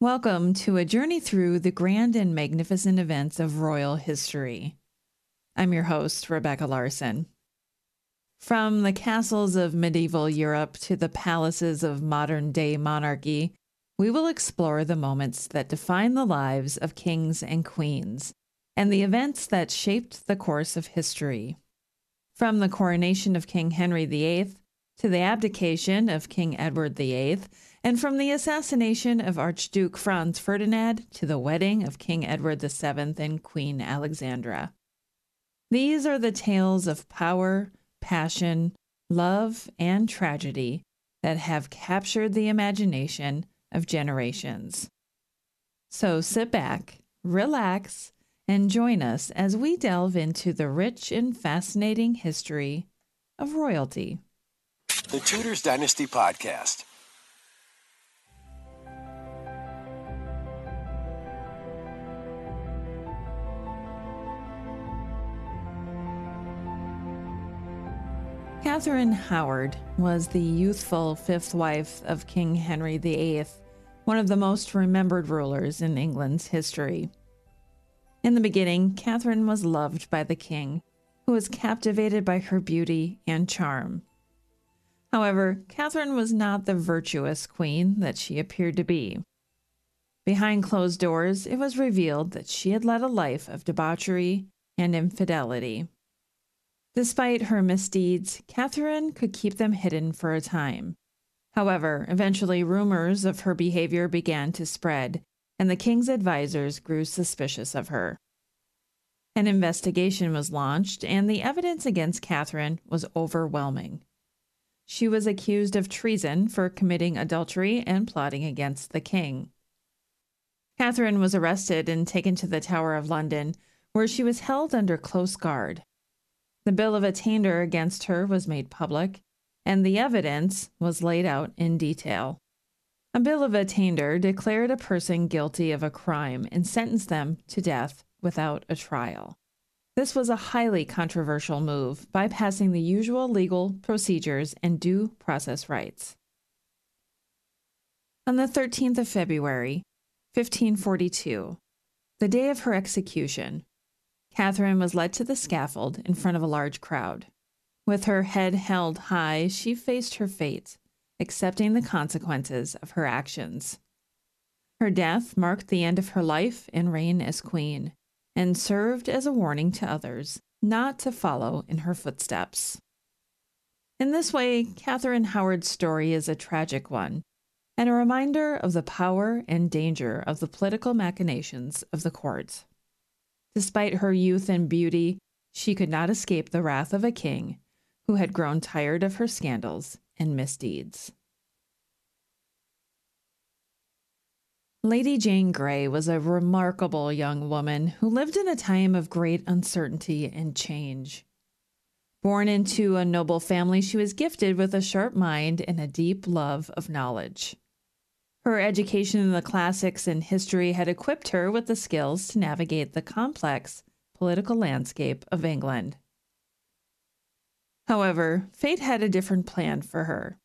Welcome to a journey through the grand and magnificent events of royal history. I'm your host, Rebecca Larson. From the castles of medieval Europe to the palaces of modern day monarchy, we will explore the moments that define the lives of kings and queens and the events that shaped the course of history. From the coronation of King Henry VIII to the abdication of King Edward VIII, and from the assassination of Archduke Franz Ferdinand to the wedding of King Edward VII and Queen Alexandra. These are the tales of power, passion, love, and tragedy that have captured the imagination of generations. So sit back, relax, and join us as we delve into the rich and fascinating history of royalty. The Tudors Dynasty Podcast. Catherine Howard was the youthful fifth wife of King Henry VIII, one of the most remembered rulers in England's history. In the beginning, Catherine was loved by the king, who was captivated by her beauty and charm. However, Catherine was not the virtuous queen that she appeared to be. Behind closed doors, it was revealed that she had led a life of debauchery and infidelity. Despite her misdeeds, Catherine could keep them hidden for a time. However, eventually rumors of her behavior began to spread, and the king's advisers grew suspicious of her. An investigation was launched, and the evidence against Catherine was overwhelming. She was accused of treason for committing adultery and plotting against the king. Catherine was arrested and taken to the Tower of London, where she was held under close guard. The bill of attainder against her was made public, and the evidence was laid out in detail. A bill of attainder declared a person guilty of a crime and sentenced them to death without a trial. This was a highly controversial move, bypassing the usual legal procedures and due process rights. On the 13th of February, 1542, the day of her execution, Catherine was led to the scaffold in front of a large crowd. With her head held high, she faced her fate, accepting the consequences of her actions. Her death marked the end of her life and reign as queen and served as a warning to others not to follow in her footsteps. In this way, Catherine Howard's story is a tragic one and a reminder of the power and danger of the political machinations of the court. Despite her youth and beauty, she could not escape the wrath of a king who had grown tired of her scandals and misdeeds. Lady Jane Grey was a remarkable young woman who lived in a time of great uncertainty and change. Born into a noble family, she was gifted with a sharp mind and a deep love of knowledge. Her education in the classics and history had equipped her with the skills to navigate the complex political landscape of England. However, fate had a different plan for her.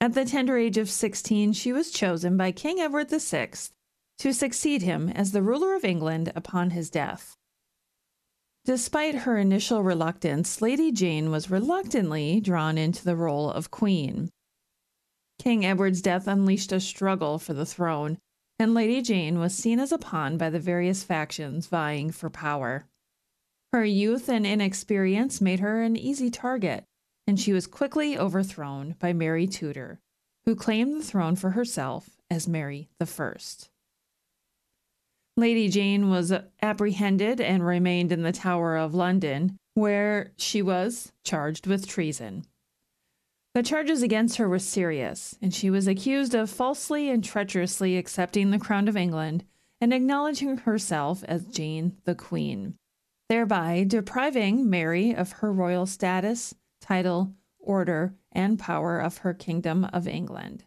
At the tender age of 16, she was chosen by King Edward VI to succeed him as the ruler of England upon his death. Despite her initial reluctance, Lady Jane was reluctantly drawn into the role of queen. King Edward's death unleashed a struggle for the throne, and Lady Jane was seen as a pawn by the various factions vying for power. Her youth and inexperience made her an easy target, and she was quickly overthrown by Mary Tudor, who claimed the throne for herself as Mary I. Lady Jane was apprehended and remained in the Tower of London, where she was charged with treason. The charges against her were serious, and she was accused of falsely and treacherously accepting the crown of England and acknowledging herself as Jane the Queen, thereby depriving Mary of her royal status title, order, and power of her kingdom of England.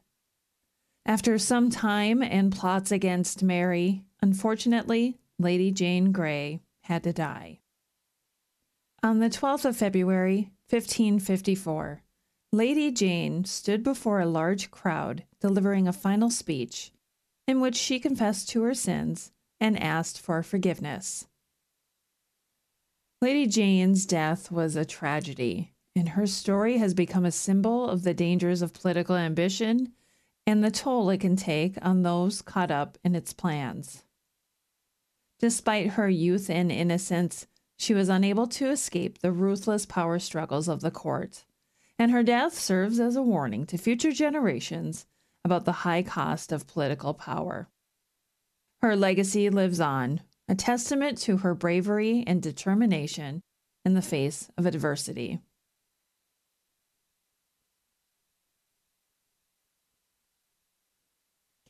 After some time and plots against Mary, unfortunately, Lady Jane Grey had to die. On the 12th of February, 1554, Lady Jane stood before a large crowd delivering a final speech in which she confessed to her sins and asked for forgiveness. Lady Jane's death was a tragedy, and her story has become a symbol of the dangers of political ambition and the toll it can take on those caught up in its plans. Despite her youth and innocence, she was unable to escape the ruthless power struggles of the court, and her death serves as a warning to future generations about the high cost of political power. Her legacy lives on, a testament to her bravery and determination in the face of adversity.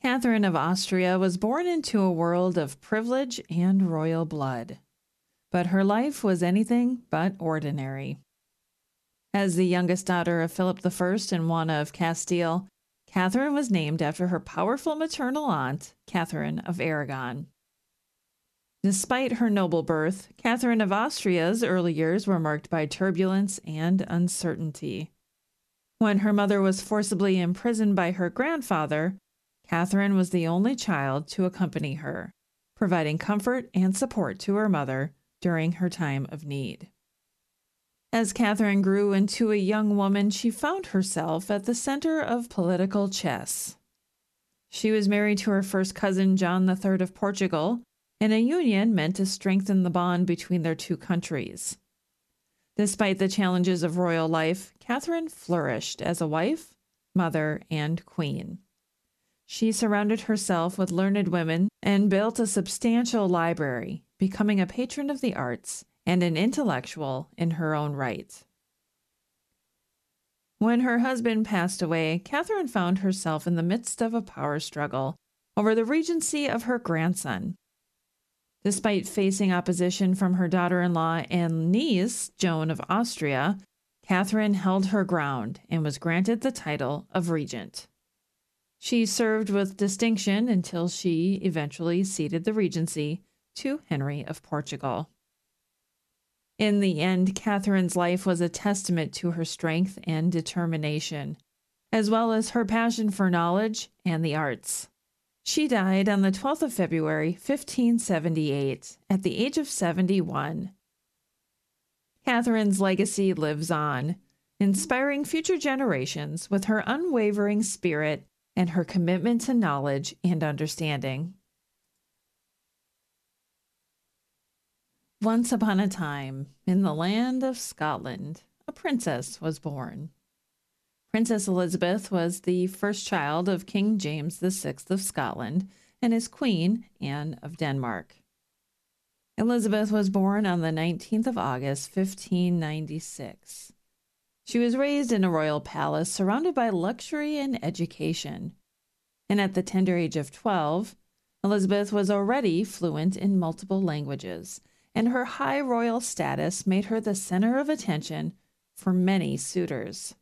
Catherine of Austria was born into a world of privilege and royal blood, but her life was anything but ordinary. As the youngest daughter of Philip I and Juana of Castile, Catherine was named after her powerful maternal aunt, Catherine of Aragon. Despite her noble birth, Catherine of Austria's early years were marked by turbulence and uncertainty. When her mother was forcibly imprisoned by her grandfather, Catherine was the only child to accompany her, providing comfort and support to her mother during her time of need. As Catherine grew into a young woman, she found herself at the center of political chess. She was married to her first cousin, John III of Portugal, in a union meant to strengthen the bond between their two countries. Despite the challenges of royal life, Catherine flourished as a wife, mother, and queen. She surrounded herself with learned women and built a substantial library, becoming a patron of the arts and an intellectual in her own right. When her husband passed away, Catherine found herself in the midst of a power struggle over the regency of her grandson. Despite facing opposition from her daughter in law and niece, Joan of Austria, Catherine held her ground and was granted the title of regent. She served with distinction until she eventually ceded the regency to Henry of Portugal. In the end, Catherine's life was a testament to her strength and determination, as well as her passion for knowledge and the arts. She died on the 12th of February, 1578, at the age of 71. Catherine's legacy lives on, inspiring future generations with her unwavering spirit and her commitment to knowledge and understanding. Once upon a time, in the land of Scotland, a princess was born. Princess Elizabeth was the first child of King James VI of Scotland and his queen, Anne of Denmark. Elizabeth was born on the 19th of August, 1596. She was raised in a royal palace surrounded by luxury and education. And at the tender age of 12, Elizabeth was already fluent in multiple languages, and her high royal status made her the center of attention for many suitors.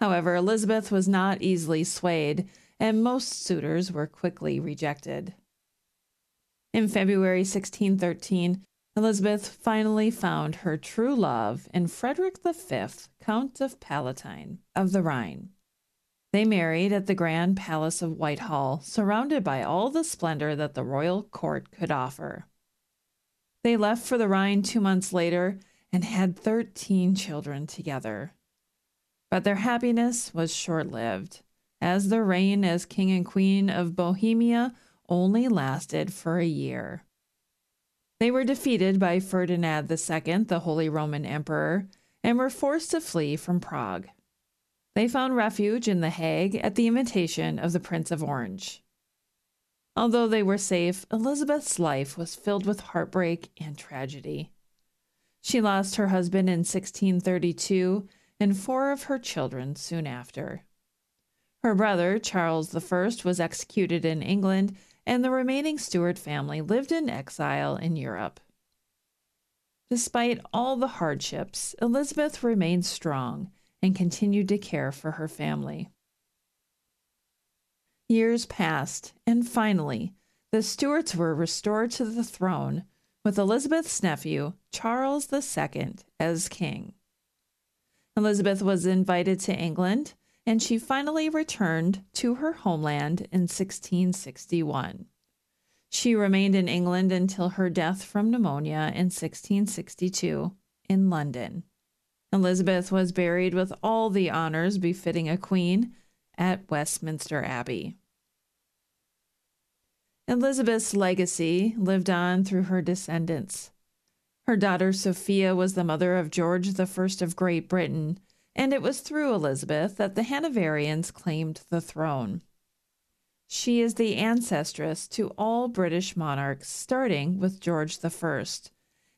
However, Elizabeth was not easily swayed, and most suitors were quickly rejected. In February 1613, Elizabeth finally found her true love in Frederick V, Count of Palatine of the Rhine. They married at the Grand Palace of Whitehall, surrounded by all the splendor that the royal court could offer. They left for the Rhine two months later and had 13 children together. But their happiness was short lived, as their reign as King and Queen of Bohemia only lasted for a year. They were defeated by Ferdinand II, the Holy Roman Emperor, and were forced to flee from Prague. They found refuge in The Hague at the invitation of the Prince of Orange. Although they were safe, Elizabeth's life was filled with heartbreak and tragedy. She lost her husband in 1632 and four of her children soon after. Her brother, Charles I, was executed in England and the remaining Stuart family lived in exile in Europe. Despite all the hardships, Elizabeth remained strong and continued to care for her family. Years passed, and finally, the Stuarts were restored to the throne with Elizabeth's nephew, Charles II, as king. Elizabeth was invited to England and she finally returned to her homeland in 1661. She remained in England until her death from pneumonia in 1662 in London. Elizabeth was buried with all the honors befitting a queen at Westminster Abbey. Elizabeth's legacy lived on through her descendants. Her daughter Sophia was the mother of George I of Great Britain, and it was through Elizabeth that the Hanoverians claimed the throne. She is the ancestress to all British monarchs, starting with George I,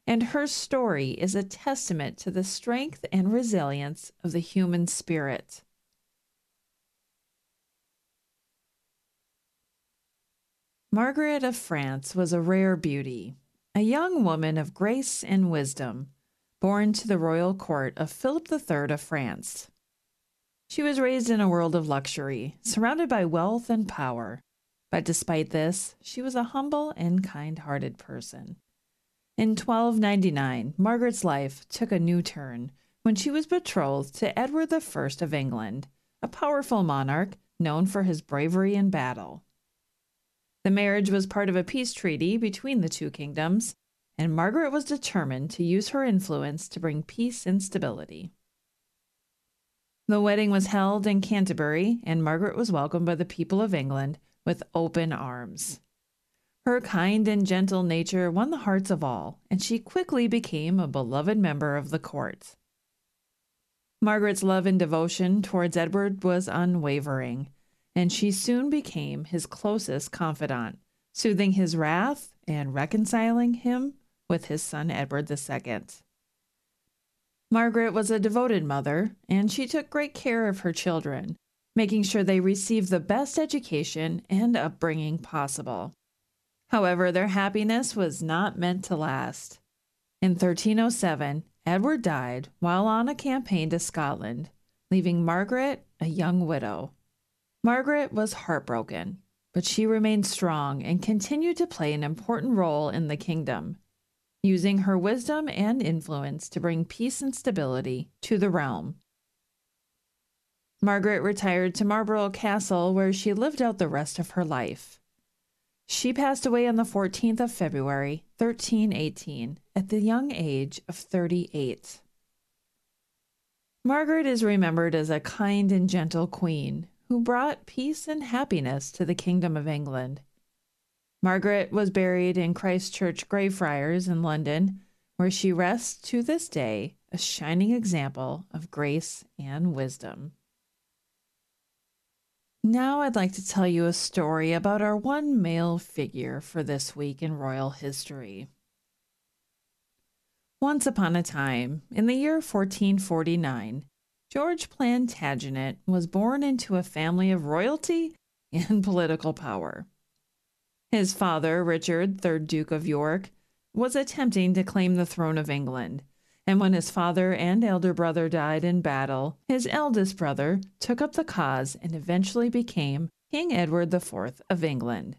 and her story is a testament to the strength and resilience of the human spirit. Margaret of France was a rare beauty, a young woman of grace and wisdom, born to the royal court of Philip III of France. She was raised in a world of luxury, surrounded by wealth and power, but despite this, she was a humble and kind hearted person. In 1299, Margaret's life took a new turn when she was betrothed to Edward I of England, a powerful monarch known for his bravery in battle. The marriage was part of a peace treaty between the two kingdoms, and Margaret was determined to use her influence to bring peace and stability. The wedding was held in Canterbury, and Margaret was welcomed by the people of England with open arms. Her kind and gentle nature won the hearts of all, and she quickly became a beloved member of the court. Margaret's love and devotion towards Edward was unwavering, and she soon became his closest confidant, soothing his wrath and reconciling him with his son Edward II. Margaret was a devoted mother, and she took great care of her children, making sure they received the best education and upbringing possible. However, their happiness was not meant to last. In 1307, Edward died while on a campaign to Scotland, leaving Margaret a young widow. Margaret was heartbroken, but she remained strong and continued to play an important role in the kingdom, using her wisdom and influence to bring peace and stability to the realm. Margaret retired to Marlborough Castle, where she lived out the rest of her life. She passed away on the 14th of February, 1318, at the young age of 38. Margaret is remembered as a kind and gentle queen who brought peace and happiness to the Kingdom of England. Margaret was buried in Christ Church Greyfriars in London, where she rests to this day, a shining example of grace and wisdom. Now, I'd like to tell you a story about our one male figure for this week in royal history. Once upon a time, in the year 1449, George Plantagenet was born into a family of royalty and political power. His father, Richard, 3rd Duke of York, was attempting to claim the throne of England, and when his father and elder brother died in battle, his eldest brother took up the cause and eventually became King Edward IV of England.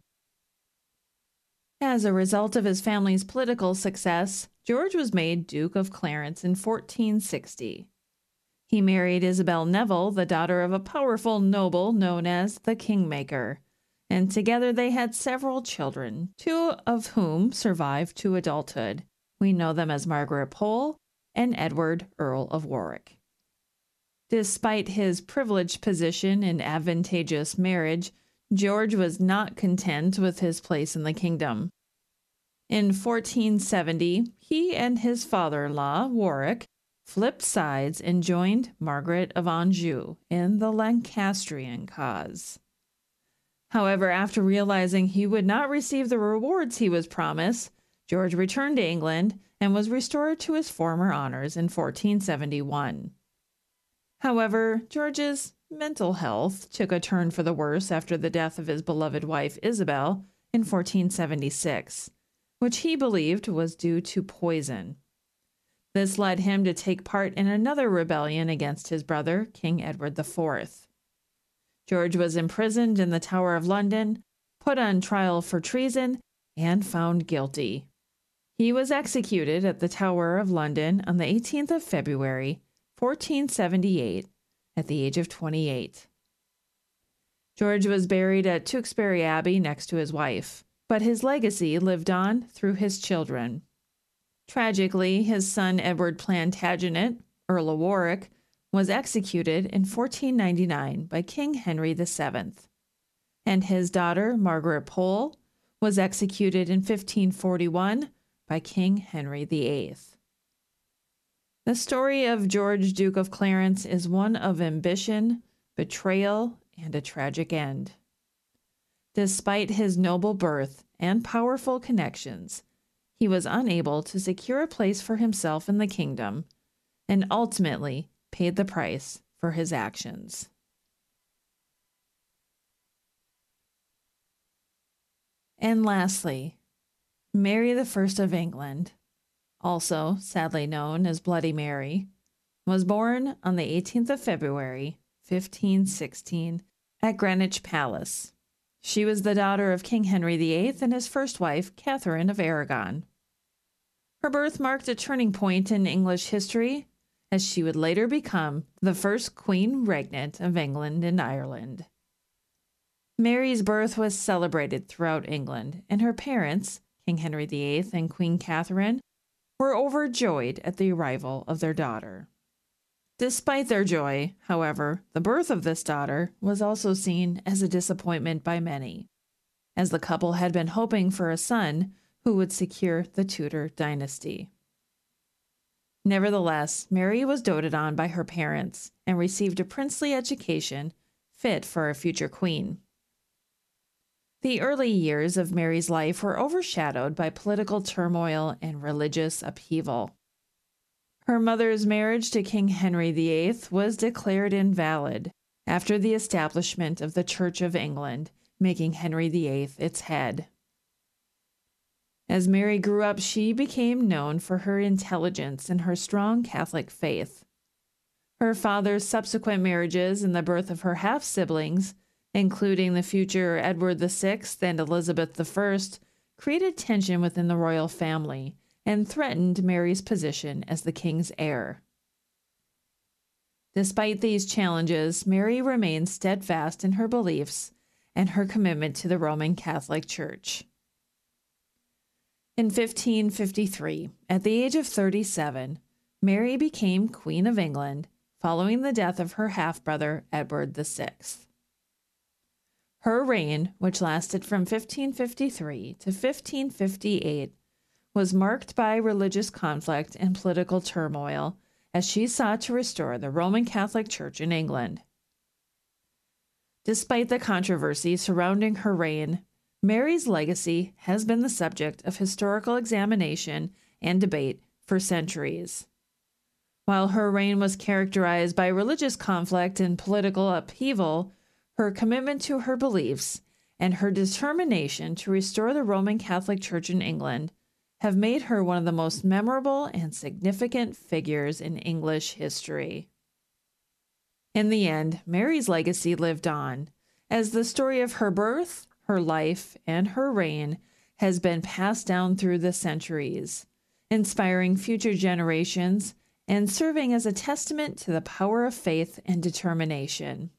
As a result of his family's political success, George was made Duke of Clarence in 1460. He married Isabel Neville, the daughter of a powerful noble known as the Kingmaker, and together they had several children, two of whom survived to adulthood. We know them as Margaret Pole and Edward, Earl of Warwick. Despite his privileged position and advantageous marriage, George was not content with his place in the kingdom. In 1470, he and his father in law, Warwick, flipped sides and joined Margaret of Anjou in the Lancastrian cause. However, after realizing he would not receive the rewards he was promised, George returned to England and was restored to his former honors in 1471. However, George's mental health took a turn for the worse after the death of his beloved wife Isabel in 1476, which he believed was due to poison. This led him to take part in another rebellion against his brother, King Edward IV. George was imprisoned in the Tower of London, put on trial for treason, and found guilty. He was executed at the Tower of London on the 18th of February, 1478, at the age of 28. George was buried at Tewkesbury Abbey next to his wife, but his legacy lived on through his children. Tragically, his son Edward Plantagenet, Earl of Warwick, was executed in 1499 by King Henry VII, and his daughter Margaret Pole was executed in 1541 by King Henry VIII. The story of George, Duke of Clarence, is one of ambition, betrayal, and a tragic end. Despite his noble birth and powerful connections, he was unable to secure a place for himself in the kingdom and ultimately paid the price for his actions. And lastly, Mary I of England, also sadly known as Bloody Mary, was born on the 18th of February, 1516, at Greenwich Palace. She was the daughter of King Henry VIII and his first wife, Catherine of Aragon. Her birth marked a turning point in English history, as she would later become the first Queen Regnant of England and Ireland. Mary's birth was celebrated throughout England, and her parents, King Henry VIII and Queen Catherine, were overjoyed at the arrival of their daughter. Despite their joy, however, the birth of this daughter was also seen as a disappointment by many, as the couple had been hoping for a son who would secure the Tudor dynasty. Nevertheless, Mary was doted on by her parents and received a princely education fit for a future queen. The early years of Mary's life were overshadowed by political turmoil and religious upheaval. Her mother's marriage to King Henry VIII was declared invalid after the establishment of the Church of England, making Henry VIII its head. As Mary grew up, she became known for her intelligence and her strong Catholic faith. Her father's subsequent marriages and the birth of her half siblings, including the future Edward VI and Elizabeth I, created tension within the royal family and threatened Mary's position as the king's heir. Despite these challenges, Mary remained steadfast in her beliefs and her commitment to the Roman Catholic Church. In 1553, at the age of 37, Mary became Queen of England following the death of her half brother Edward VI. Her reign, which lasted from 1553 to 1558, was marked by religious conflict and political turmoil as she sought to restore the Roman Catholic Church in England. Despite the controversy surrounding her reign, Mary's legacy has been the subject of historical examination and debate for centuries. While her reign was characterized by religious conflict and political upheaval, her commitment to her beliefs and her determination to restore the Roman Catholic Church in England have made her one of the most memorable and significant figures in English history. In the end, Mary's legacy lived on, as the story of her birth, her life, and her reign has been passed down through the centuries, inspiring future generations and serving as a testament to the power of faith and determination.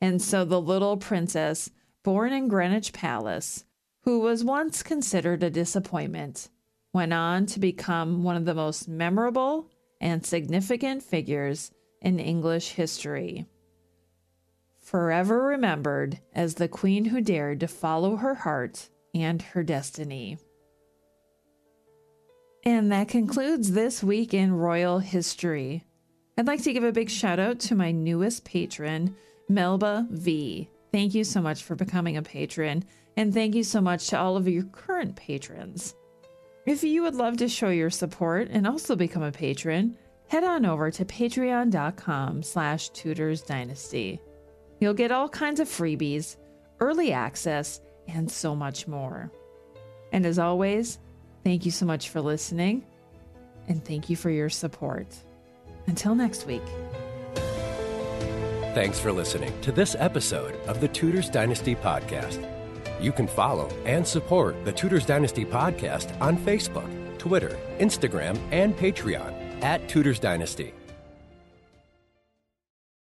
And so the little princess, born in Greenwich Palace, who was once considered a disappointment, went on to become one of the most memorable and significant figures in English history. Forever remembered as the queen who dared to follow her heart and her destiny. And that concludes this week in royal history. I'd like to give a big shout out to my newest patron, Melba V. Thank you so much for becoming a patron and thank you so much to all of your current patrons. If you would love to show your support and also become a patron, head on over to patreon.com slash tudorsdynasty. You'll get all kinds of freebies, early access, and so much more. And as always, thank you so much for listening, and thank you for your support. Until next week. Thanks for listening to this episode of the Tudors Dynasty Podcast. You can follow and support the Tudors Dynasty podcast on Facebook, Twitter, Instagram, and Patreon at Tudors Dynasty.